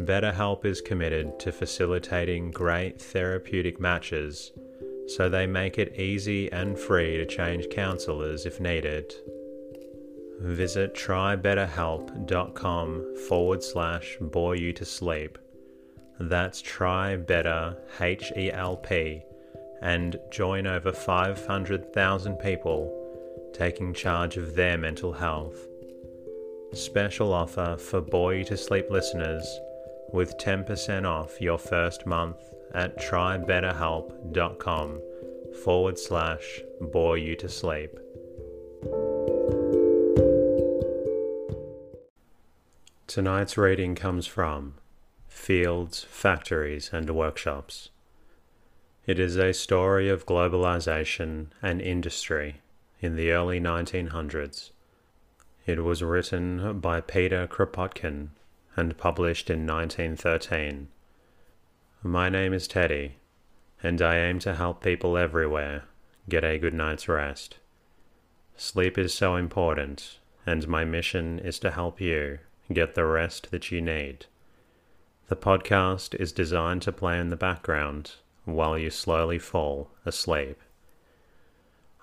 BetterHelp is committed to facilitating great therapeutic matches, so they make it easy and free to change counselors if needed. Visit trybetterhelp.com forward slash bore you to sleep. That's try better H E L P and join over 500,000 people taking charge of their mental health. Special offer for You to Sleep listeners with 10% off your first month at trybetterhelp.com forward slash bore you to sleep. Tonight's reading comes from Fields, Factories and Workshops. It is a story of globalization and industry in the early 1900s. It was written by Peter Kropotkin and published in 1913. My name is Teddy, and I aim to help people everywhere get a good night's rest. Sleep is so important, and my mission is to help you get the rest that you need. The podcast is designed to play in the background while you slowly fall asleep.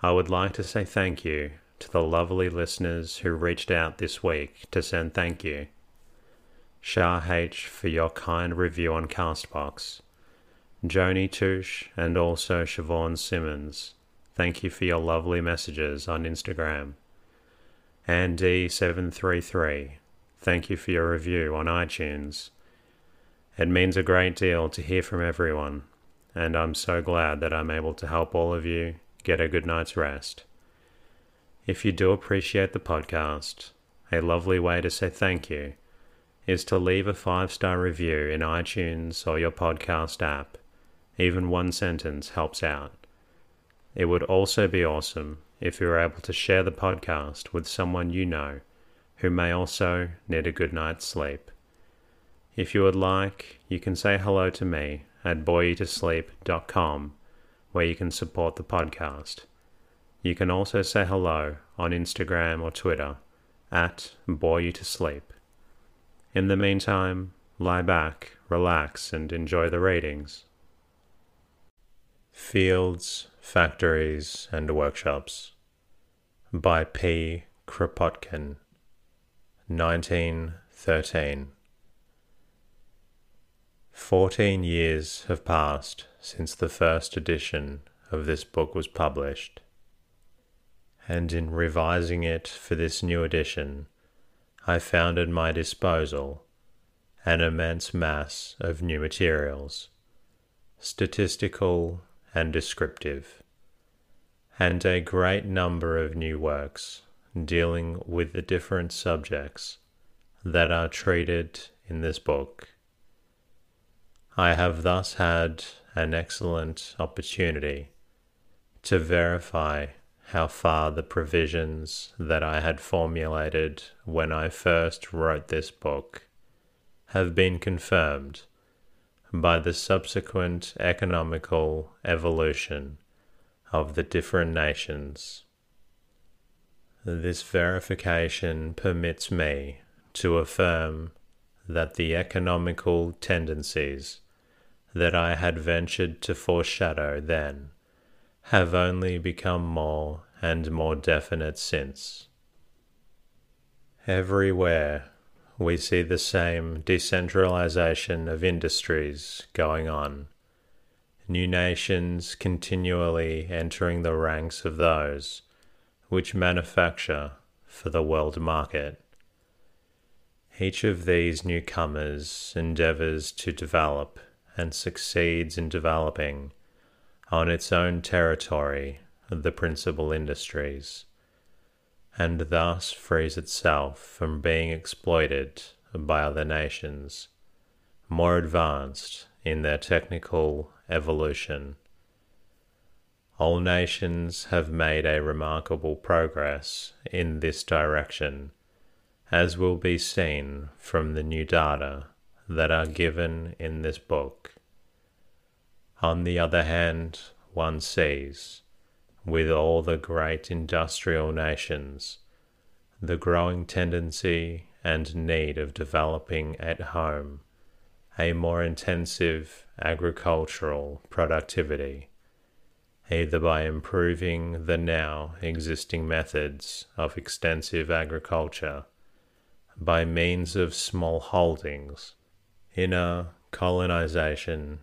I would like to say thank you to the lovely listeners who reached out this week to send thank you. Shah H for your kind review on Castbox. Joni Touche and also Siobhan Simmons. Thank you for your lovely messages on Instagram. And D733. Thank you for your review on iTunes. It means a great deal to hear from everyone, and I'm so glad that I'm able to help all of you get a good night's rest. If you do appreciate the podcast, a lovely way to say thank you is to leave a five star review in iTunes or your podcast app. Even one sentence helps out. It would also be awesome if you were able to share the podcast with someone you know who may also need a good night's sleep. If you would like, you can say hello to me at boreyoutosleep.com where you can support the podcast. You can also say hello on Instagram or Twitter at Bore You to Sleep. In the meantime, lie back, relax, and enjoy the ratings. Fields, Factories, and Workshops by P. Kropotkin, 1913. Fourteen years have passed since the first edition of this book was published, and in revising it for this new edition, I found at my disposal an immense mass of new materials, statistical and descriptive, and a great number of new works dealing with the different subjects that are treated in this book. I have thus had an excellent opportunity to verify how far the provisions that I had formulated when I first wrote this book have been confirmed by the subsequent economical evolution of the different nations. This verification permits me to affirm that the economical tendencies that I had ventured to foreshadow then have only become more and more definite since. Everywhere we see the same decentralization of industries going on, new nations continually entering the ranks of those which manufacture for the world market. Each of these newcomers endeavors to develop and succeeds in developing on its own territory the principal industries, and thus frees itself from being exploited by other nations more advanced in their technical evolution. All nations have made a remarkable progress in this direction, as will be seen from the new data that are given in this book. On the other hand, one sees, with all the great industrial nations, the growing tendency and need of developing at home a more intensive agricultural productivity, either by improving the now existing methods of extensive agriculture by means of small holdings, inner colonization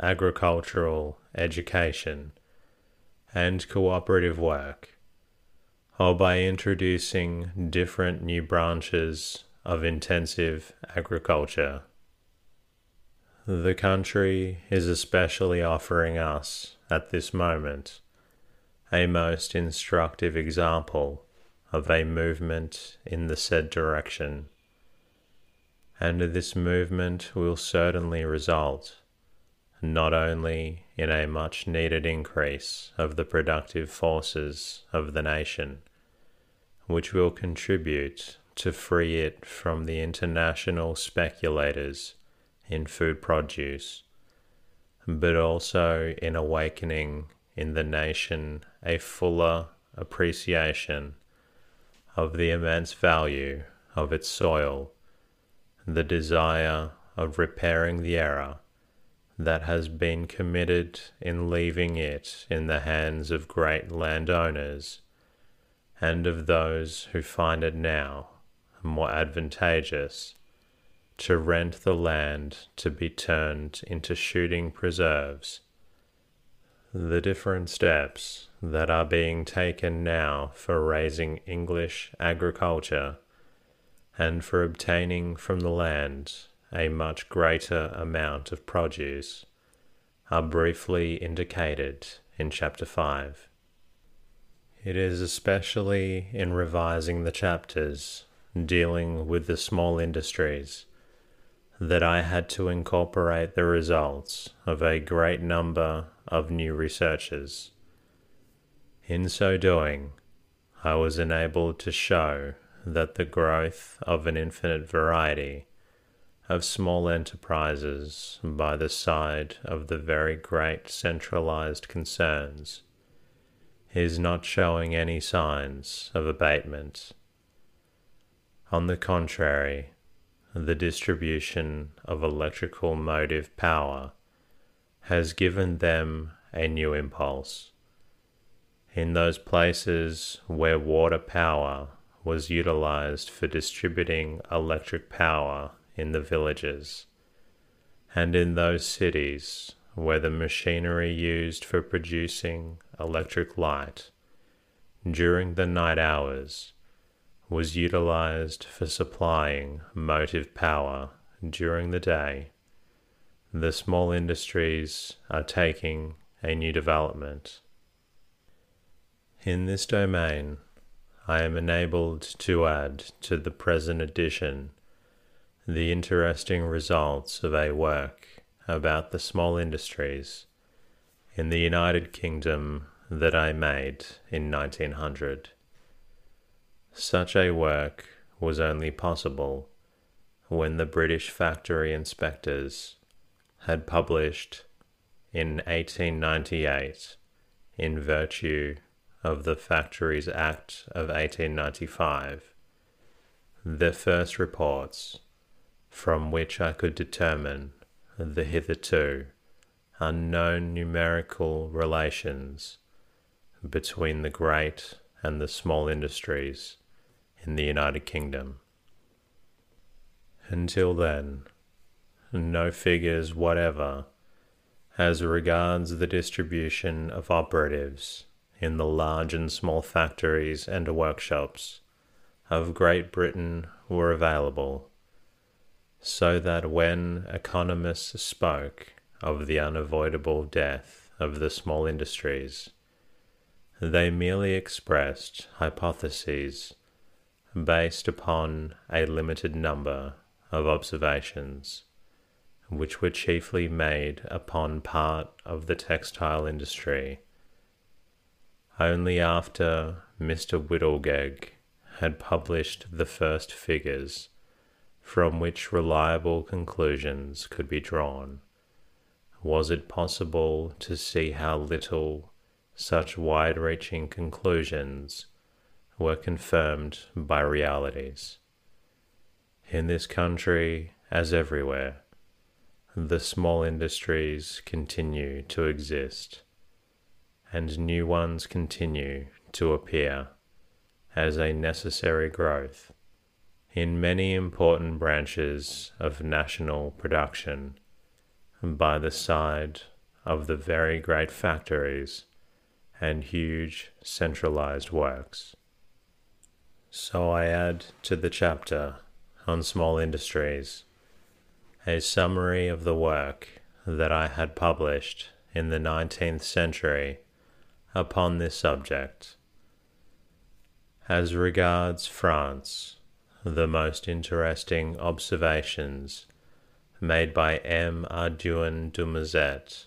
agricultural education, and cooperative work, or by introducing different new branches of intensive agriculture. The country is especially offering us, at this moment, a most instructive example of a movement in the said direction. And this movement will certainly result not only in a much needed increase of the productive forces of the nation, which will contribute to free it from the international speculators in food produce, but also in awakening in the nation a fuller appreciation of the immense value of its soil, the desire of repairing the error that has been committed in leaving it in the hands of great landowners and of those who find it now more advantageous to rent the land to be turned into shooting preserves. The different steps that are being taken now for raising English agriculture and for obtaining from the land a much greater amount of produce are briefly indicated in Chapter 5. It is especially in revising the chapters dealing with the small industries that I had to incorporate the results of a great number of new researches. In so doing, I was enabled to show that the growth of an infinite variety of small enterprises by the side of the very great centralized concerns is not showing any signs of abatement. On the contrary, the distribution of electrical motive power has given them a new impulse. In those places where water power was utilized for distributing electric power in the villages, and in those cities where the machinery used for producing electric light during the night hours was utilized for supplying motive power during the day, the small industries are taking a new development. In this domain, I am enabled to add to the present edition the interesting results of a work about the small industries in the United Kingdom that I made in 1900. Such a work was only possible when the British factory inspectors had published in 1898, in virtue of the Factories Act of 1895, their first reports, from which I could determine the hitherto unknown numerical relations between the great and the small industries in the United Kingdom. Until then, no figures whatever as regards the distribution of operatives in the large and small factories and workshops of Great Britain were available, so that when economists spoke of the unavoidable death of the small industries, they merely expressed hypotheses based upon a limited number of observations, which were chiefly made upon part of the textile industry. Only after Mr. Whitelegge had published the first figures from which reliable conclusions could be drawn, was it possible to see how little such wide reaching conclusions were confirmed by realities. In this country, as everywhere, the small industries continue to exist, and new ones continue to appear as a necessary growth in many important branches of national production by the side of the very great factories and huge centralized works. So I add to the chapter on small industries a summary of the work that I had published in the 19th century upon this subject. As regards France, the most interesting observations made by M. Ardouin Dumazet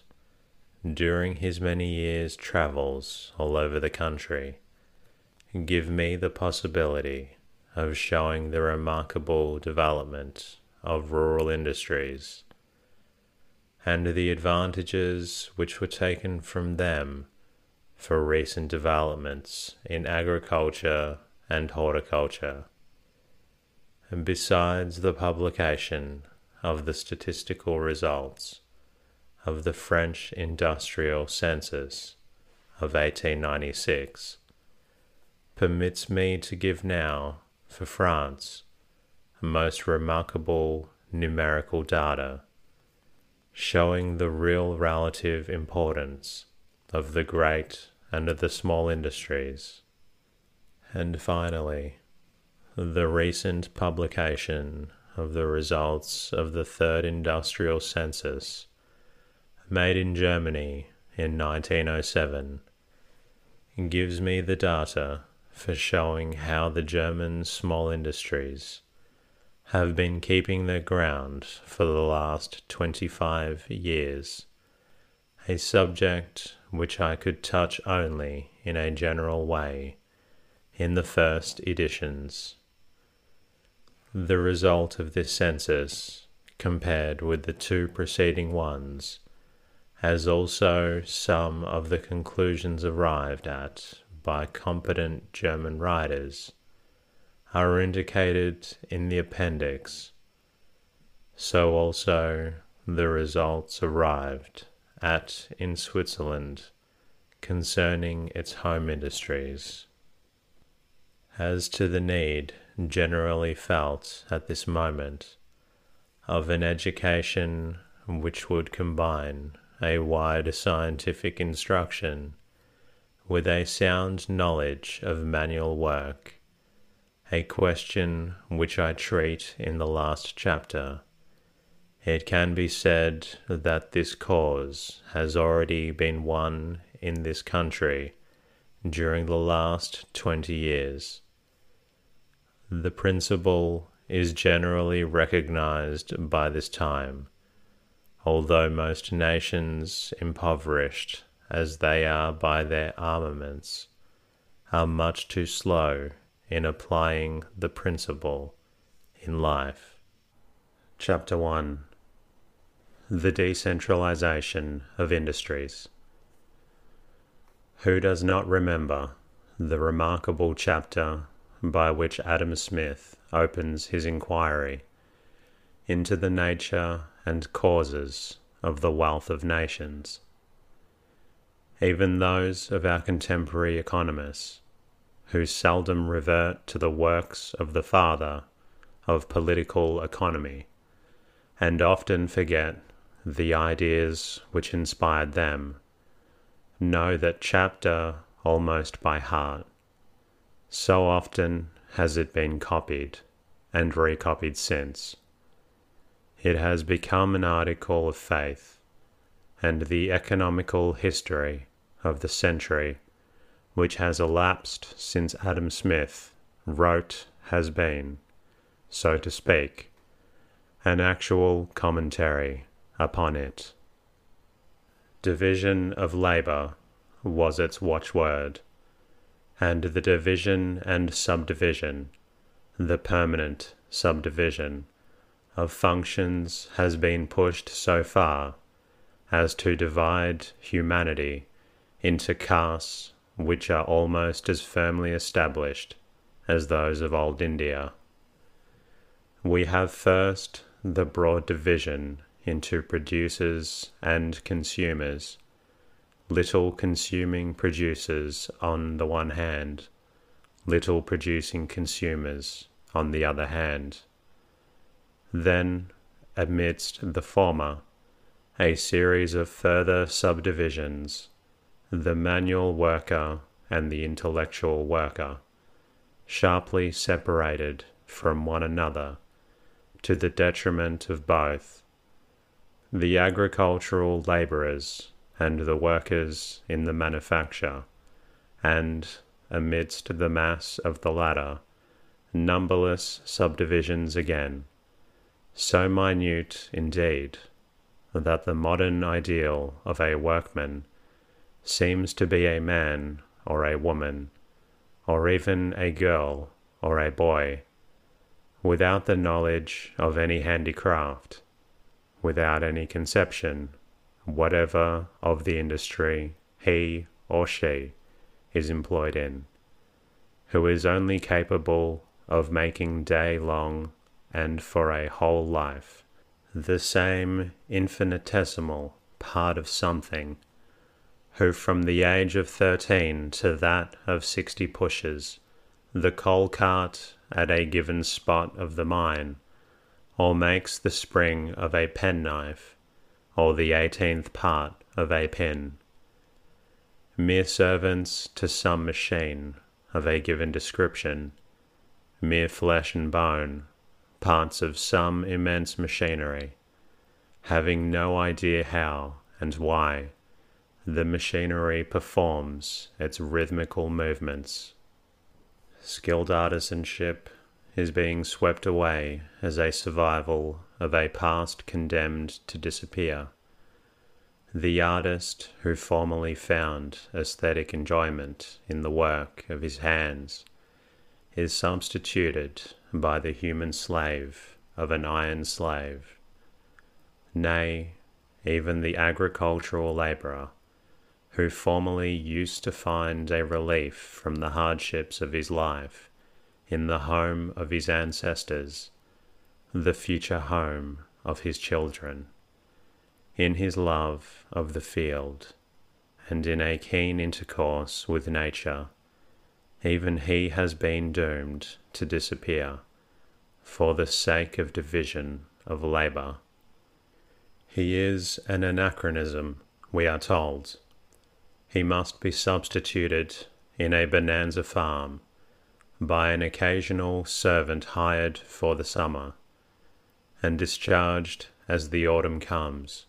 during his many years' travels all over the country give me the possibility of showing the remarkable development of rural industries and the advantages which were taken from them for recent developments in agriculture and horticulture. Besides the publication of the statistical results of the French industrial census of 1896 permits me to give now for France most remarkable numerical data showing the real relative importance of the great and of the small industries. And finally, the recent publication of the results of the third industrial census made in Germany in 1907, gives me the data for showing how the German small industries have been keeping their ground for the last 25 years, a subject which I could touch only in a general way in the first editions. The result of this census, compared with the two preceding ones, as also some of the conclusions arrived at by competent German writers, are indicated in the appendix. So also the results arrived at in Switzerland concerning its home industries. As to the need generally felt at this moment of an education which would combine a wide scientific instruction with a sound knowledge of manual work, a question which I treat in the last chapter. It can be said that this cause has already been won in this country during the last twenty years. The principle is generally recognized by this time although most nations, impoverished as they are by their armaments, are much too slow in applying the principle in life. Chapter 1 The Decentralization of Industries. Who does not remember the remarkable chapter by which Adam Smith opens his inquiry into the nature and causes of the wealth of nations? Even those of our contemporary economists who seldom revert to the works of the father of political economy and often forget the ideas which inspired them, know that chapter almost by heart. So often has it been copied and recopied since. It has become an article of faith, and the economical history of the century which has elapsed since Adam Smith wrote has been, so to speak, an actual commentary upon it. Division of labour was its watchword, and the division and subdivision, the permanent subdivision, of functions has been pushed so far as to divide humanity into castes which are almost as firmly established as those of old India. We have first the broad division into producers and consumers, little consuming producers on the one hand, little producing consumers on the other hand. Then, amidst the former, a series of further subdivisions, the manual worker and the intellectual worker, sharply separated from one another to the detriment of both. The agricultural labourers and the workers in the manufacture, and, amidst the mass of the latter, numberless subdivisions again, so minute indeed that the modern ideal of a workman seems to be a man or a woman, or even a girl or a boy without the knowledge of any handicraft, without any conception whatever of the industry he or she is employed in, who is only capable of making day long and for a whole life the same infinitesimal part of something, who from the age of thirteen to that of sixty pushes the coal cart at a given spot of the mine, or makes the spring of a penknife, or the eighteenth part of a pin. Mere servants to some machine of a given description, mere flesh and bone, parts of some immense machinery, having no idea how and why the machinery performs its rhythmical movements. Skilled artisanship is being swept away as a survival of a past condemned to disappear. The artist who formerly found aesthetic enjoyment in the work of his hands is substituted by the human slave of an iron slave. Nay, even the agricultural labourer who formerly used to find a relief from the hardships of his life in the home of his ancestors, the future home of his children, in his love of the field, and in a keen intercourse with nature, even he has been doomed to disappear for the sake of division of labour. He is an anachronism, we are told he must be substituted in a bonanza farm by an occasional servant hired for the summer and discharged as the autumn comes,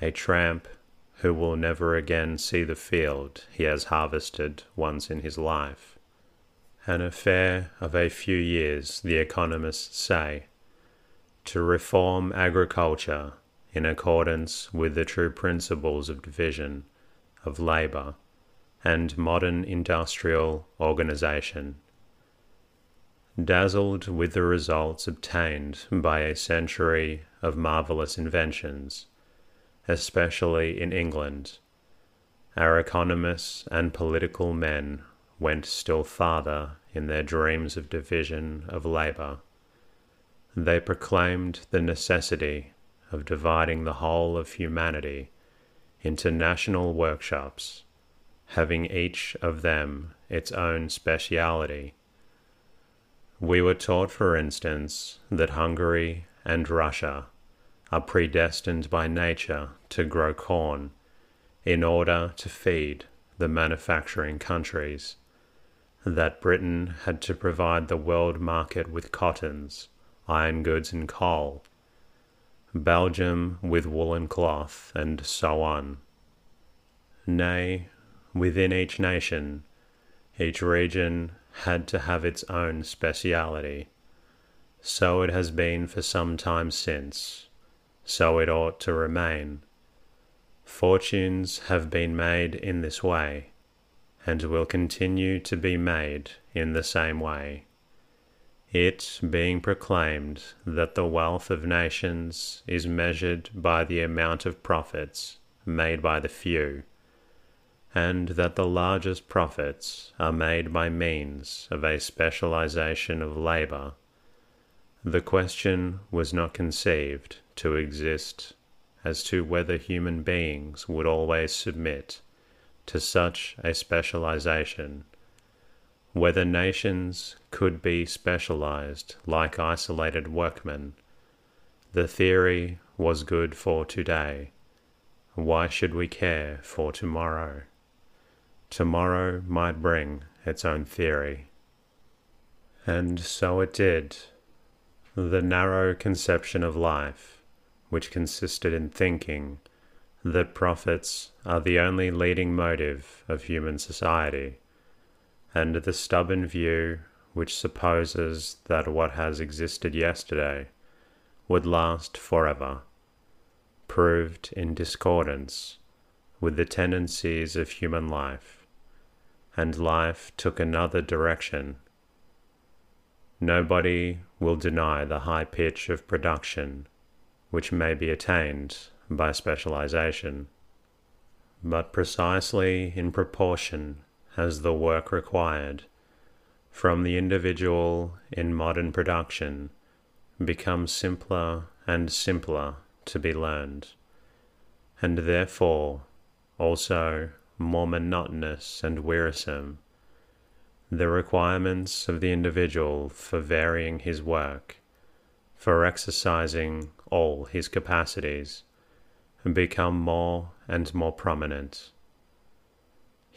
a tramp who will never again see the field he has harvested once in his life. An affair of a few years, the economists say, to reform agriculture in accordance with the true principles of division of labour and modern industrial organisation. Dazzled with the results obtained by a century of marvelous inventions, especially in England, our economists and political men went still farther in their dreams of division of labour. They proclaimed the necessity of dividing the whole of humanity into national workshops, having each of them its own speciality. We were taught, for instance, that Hungary and Russia are predestined by nature to grow corn in order to feed the manufacturing countries, that Britain had to provide the world market with cottons, iron goods, and coal, Belgium with woolen cloth, and so on. Nay, within each nation, each region had to have its own speciality. So it has been for some time since, so it ought to remain. Fortunes have been made in this way, and will continue to be made in the same way it being proclaimed that the wealth of nations is measured by the amount of profits made by the few, and that the largest profits are made by means of a specialization of labor, the question was not conceived to exist as to whether human beings would always submit to such a specialization whether nations could be specialized like isolated workmen. The theory was good for today. Why should we care for tomorrow? Tomorrow might bring its own theory. And so it did. The narrow conception of life, which consisted in thinking that profits are the only leading motive of human society, and the stubborn view which supposes that what has existed yesterday would last forever, proved in discordance with the tendencies of human life, and life took another direction. Nobody will deny the high pitch of production which may be attained by specialization, but precisely in proportion as the work required from the individual in modern production becomes simpler and simpler to be learned, and therefore also more monotonous and wearisome. The requirements of the individual for varying his work, for exercising all his capacities, become more and more prominent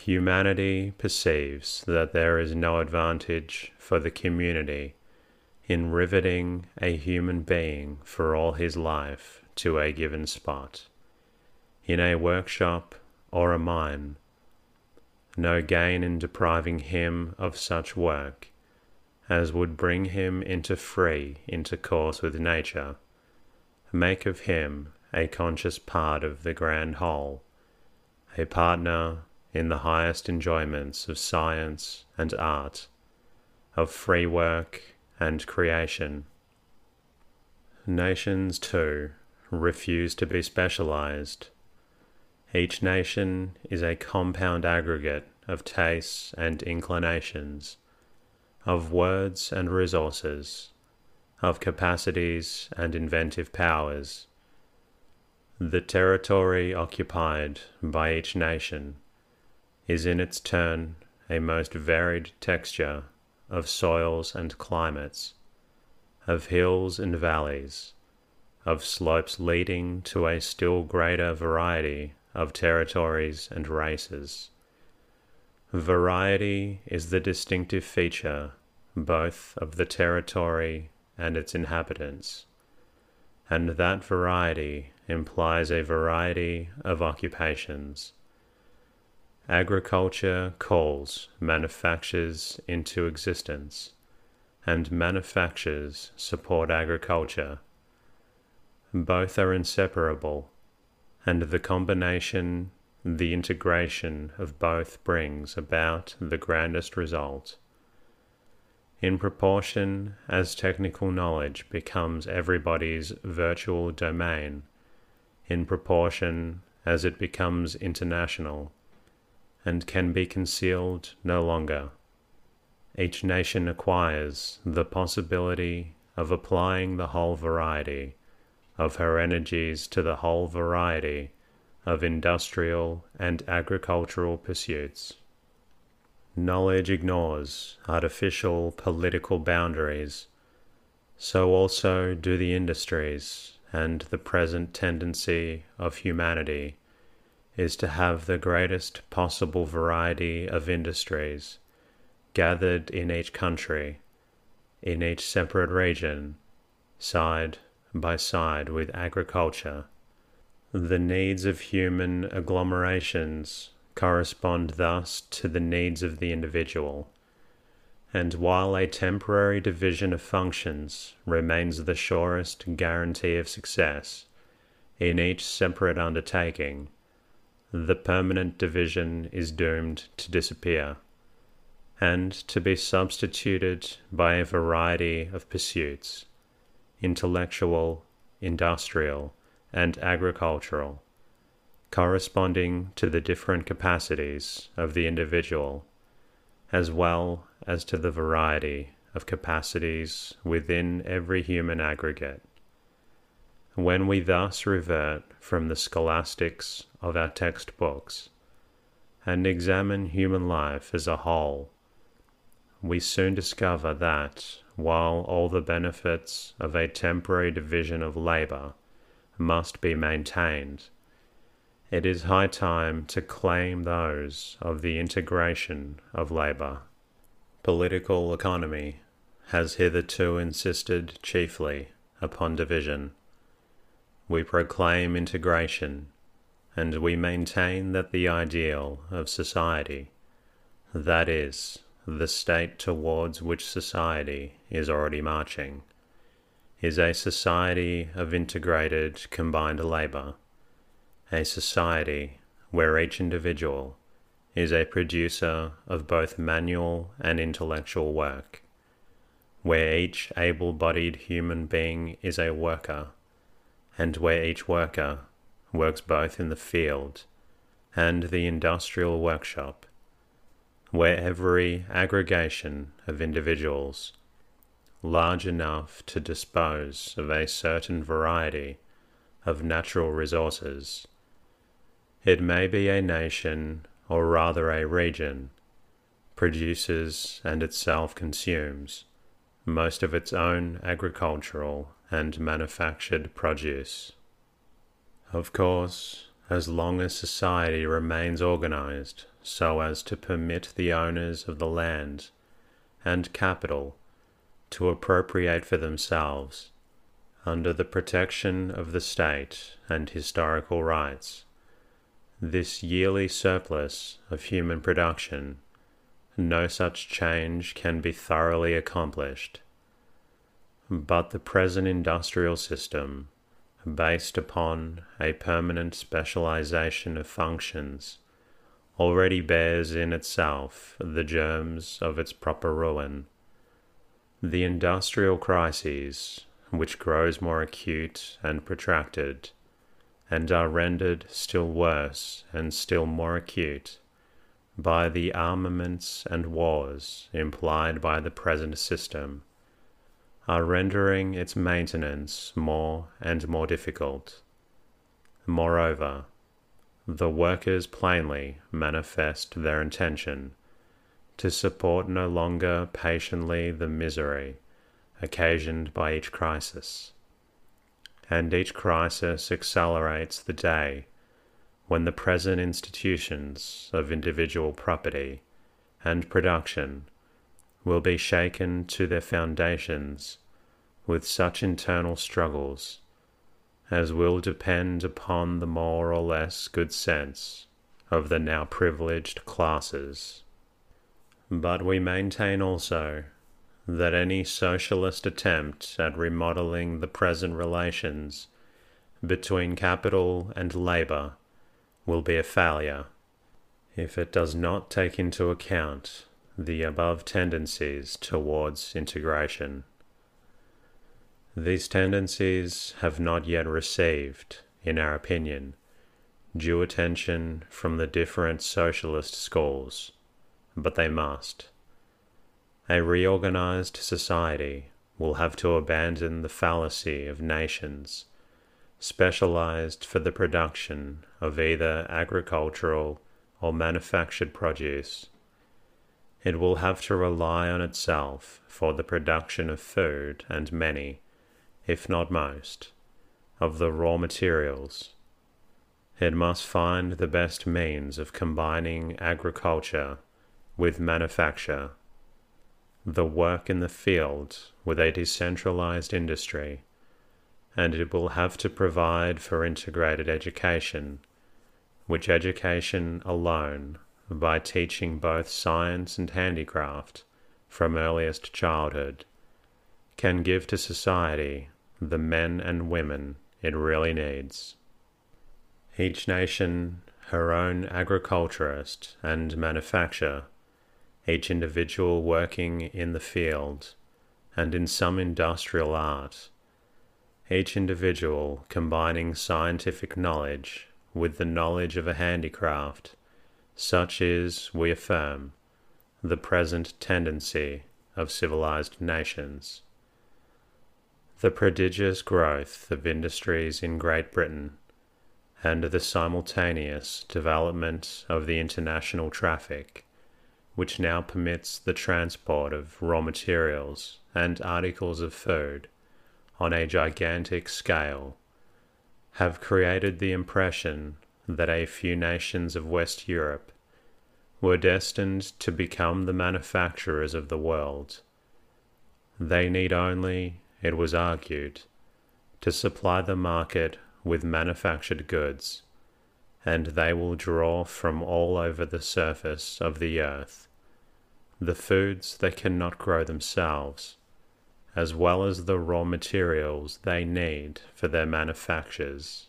Humanity perceives that there is no advantage for the community in riveting a human being for all his life to a given spot, in a workshop or a mine. No gain in depriving him of such work as would bring him into free intercourse with nature, make of him a conscious part of the grand whole, a partner in the highest enjoyments of science and art, of free work and creation. Nations, too, refuse to be specialized. Each nation is a compound aggregate of tastes and inclinations, of words and resources, of capacities and inventive powers. The territory occupied by each nation is in its turn a most varied texture of soils and climates, of hills and valleys, of slopes leading to a still greater variety of territories and races. Variety is the distinctive feature both of the territory and its inhabitants, and that variety implies a variety of occupations Agriculture calls manufactures into existence, and manufactures support agriculture. Both are inseparable, and the combination, the integration of both brings about the grandest result. in proportion as technical knowledge becomes everybody's virtual domain, in proportion as it becomes international and can be concealed no longer. Each nation acquires the possibility of applying the whole variety of her energies to the whole variety of industrial and agricultural pursuits. Knowledge ignores artificial political boundaries, so also do the industries, and the present tendency of humanity is to have the greatest possible variety of industries gathered in each country, in each separate region, side by side with agriculture. The needs of human agglomerations correspond thus to the needs of the individual. And while a temporary division of functions remains the surest guarantee of success in each separate undertaking, the permanent division is doomed to disappear and to be substituted by a variety of pursuits intellectual, industrial, and agricultural corresponding to the different capacities of the individual, as well as to the variety of capacities within every human aggregate. When we thus revert from the scholastics of our textbooks and examine human life as a whole, we soon discover that while all the benefits of a temporary division of labour must be maintained, it is high time to claim those of the integration of labour. Political economy has hitherto insisted chiefly upon division. We proclaim integration, and we maintain that the ideal of society, that is, the state towards which society is already marching, is a society of integrated combined labour a society where each individual is a producer of both manual and intellectual work, where each able bodied human being is a worker, and where each worker works both in the field and the industrial workshop, where every aggregation of individuals, large enough to dispose of a certain variety of natural resources, it may be a nation, or rather a region, produces and itself consumes most of its own agricultural and manufactured produce. Of course, as long as society remains organized so as to permit the owners of the land and capital to appropriate for themselves, under the protection of the state and historical rights, this yearly surplus of human production, no such change can be thoroughly accomplished. But the present industrial system, based upon a permanent specialization of functions, already bears in itself the germs of its proper ruin. The industrial crises, which grows more acute and protracted, and are rendered still worse and still more acute by the armaments and wars implied by the present system, are rendering its maintenance more and more difficult. Moreover, the workers plainly manifest their intention to support no longer patiently the misery occasioned by each crisis and each crisis accelerates the day when the present institutions of individual property and production will be shaken to their foundations with such internal struggles as will depend upon the more or less good sense of the now privileged classes. But we maintain also that any socialist attempt at remodeling the present relations between capital and labour will be a failure if it does not take into account the above tendencies towards integration. These tendencies have not yet received, in our opinion, due attention from the different socialist schools, but they must. A reorganized society will have to abandon the fallacy of nations specialized for the production of either agricultural or manufactured produce. It will have to rely on itself for the production of food and many, if not most, of the raw materials. It must find the best means of combining agriculture with manufacture, the work in the field with a decentralized industry and it will have to provide for integrated education, which education alone, by teaching both science and handicraft from earliest childhood, can give to society the men and women it really needs. Each nation her own agriculturist and manufacturer, each individual working in the field and in some industrial art each individual combining scientific knowledge with the knowledge of a handicraft, such is, we affirm, the present tendency of civilized nations. The prodigious growth of industries in Great Britain and the simultaneous development of the international traffic, which now permits the transport of raw materials and articles of food on a gigantic scale have created the impression that a few nations of West Europe were destined to become the manufacturers of the world. They need only, it was argued, to supply the market with manufactured goods, and they will draw from all over the surface of the earth the foods they cannot grow themselves as well as the raw materials they need for their manufactures.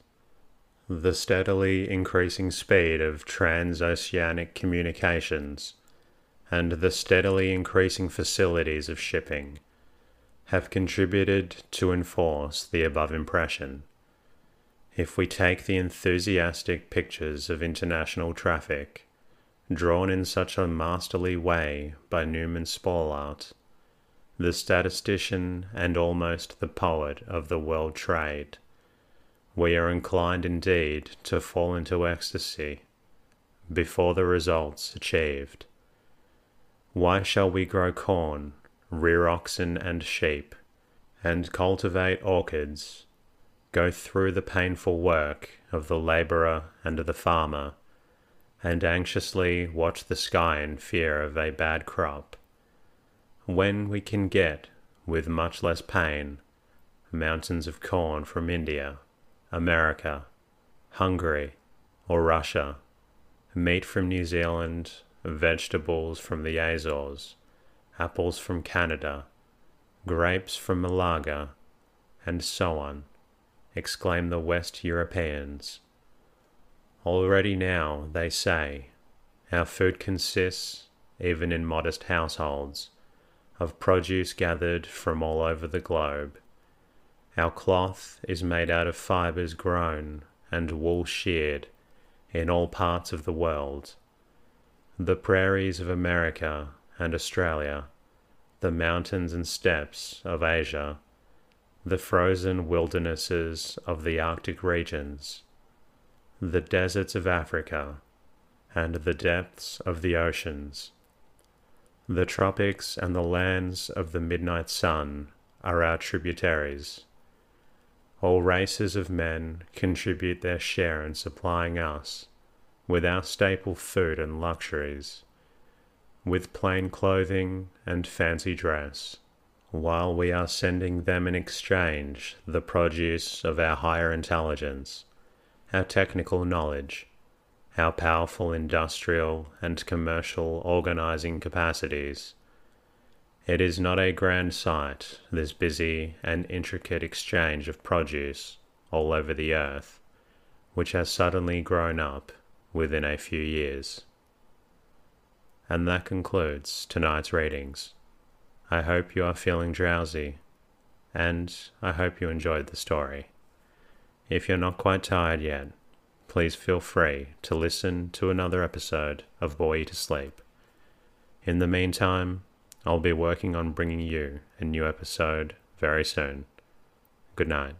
The steadily increasing speed of transoceanic communications and the steadily increasing facilities of shipping have contributed to enforce the above impression. If we take the enthusiastic pictures of international traffic, drawn in such a masterly way by Neumann-Spallart, the statistician and almost the poet of the world trade. We are inclined indeed to fall into ecstasy before the results achieved. Why shall we grow corn, rear oxen and sheep, and cultivate orchards, go through the painful work of the labourer and the farmer, and anxiously watch the sky in fear of a bad crop? when we can get, with much less pain, mountains of corn from India, America, Hungary, or Russia, meat from New Zealand, vegetables from the Azores, apples from Canada, grapes from Malaga, and so on, exclaim the West Europeans. Already now, they say, our food consists, even in modest households, of produce gathered from all over the globe. Our cloth is made out of fibres grown and wool sheared in all parts of the world. The prairies of America and Australia, the mountains and steppes of Asia, the frozen wildernesses of the Arctic regions, the deserts of Africa, and the depths of the oceans the tropics and the lands of the midnight sun are our tributaries. All races of men contribute their share in supplying us with our staple food and luxuries, with plain clothing and fancy dress, while we are sending them in exchange the produce of our higher intelligence, our technical knowledge, our powerful industrial and commercial organizing capacities. It is not a grand sight, this busy and intricate exchange of produce all over the earth, which has suddenly grown up within a few years. And that concludes tonight's readings. I hope you are feeling drowsy, and I hope you enjoyed the story. If you're not quite tired yet, please feel free to listen to another episode of Bore You to Sleep. In the meantime, I'll be working on bringing you a new episode very soon. Good night.